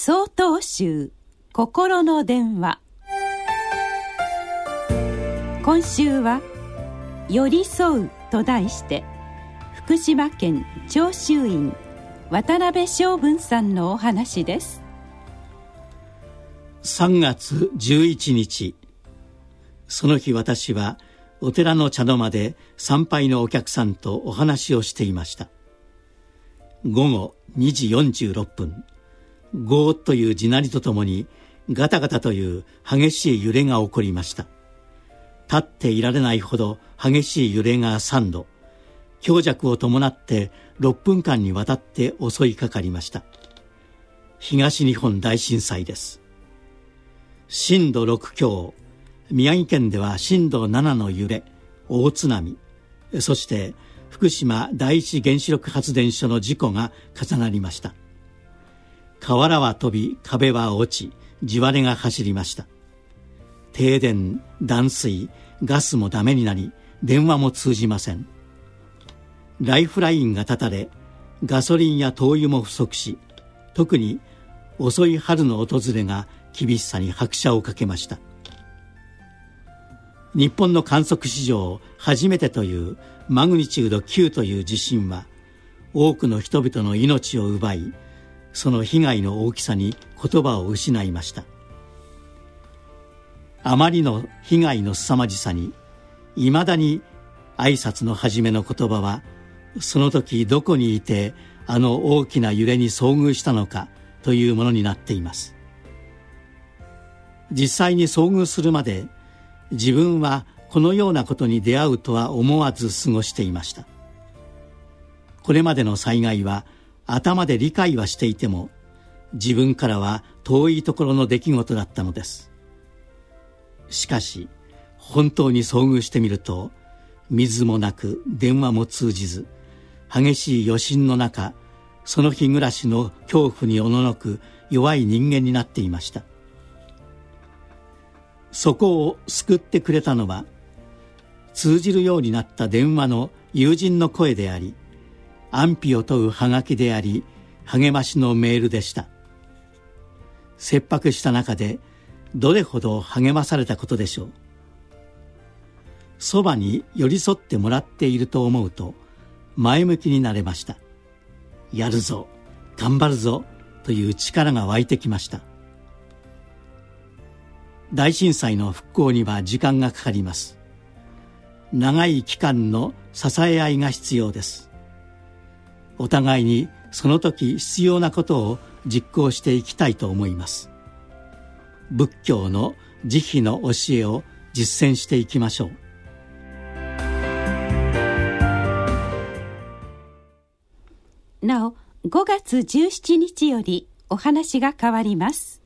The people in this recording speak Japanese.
総統集心の電話。今週は「寄り添う」と題して福島県長州院渡辺昌文さんのお話です。3月11日。その日私はお寺の茶の間で参拝のお客さんとお話をしていました。午後2時46分。ゴーという地鳴りとともにガタガタという激しい揺れが起こりました。立っていられないほど激しい揺れが3度。強弱を伴って6分間にわたって襲いかかりました。東日本大震災です。震度6強宮城県では震度7の揺れ大津波そして福島第一原子力発電所の事故が重なりました。瓦は飛び壁は落ち地割れが走りました。停電断水ガスもダメになり電話も通じません。ライフラインが断たれガソリンや灯油も不足し特に遅い春の訪れが厳しさに拍車をかけました。日本の観測史上初めてというマグニチュード9という地震は多くの人々の命を奪いその被害の大きさに言葉を失いました。あまりの被害の凄まじさにいまだに挨拶の初めの言葉はその時どこにいてあの大きな揺れに遭遇したのかというものになっています。実際に遭遇するまで自分はこのようなことに出会うとは思わず過ごしていました。これまでの災害は頭で理解はしていても自分からは遠いところの出来事だったのです。しかし本当に遭遇してみると水もなく電話も通じず激しい余震の中その日暮らしの恐怖におののく弱い人間になっていました。そこを救ってくれたのは通じるようになった電話の友人の声であり安否を問うハガキであり励ましのメールでした。切迫した中でどれほど励まされたことでしょう。そばに寄り添ってもらっていると思うと前向きになれました。やるぞ頑張るぞという力が湧いてきました。大震災の復興には時間がかかります。長い期間の支え合いが必要です。お互いにその時必要なことを実行していきたいと思います。仏教の慈悲の教えを実践していきましょう。なお5月17日よりお話が変わります。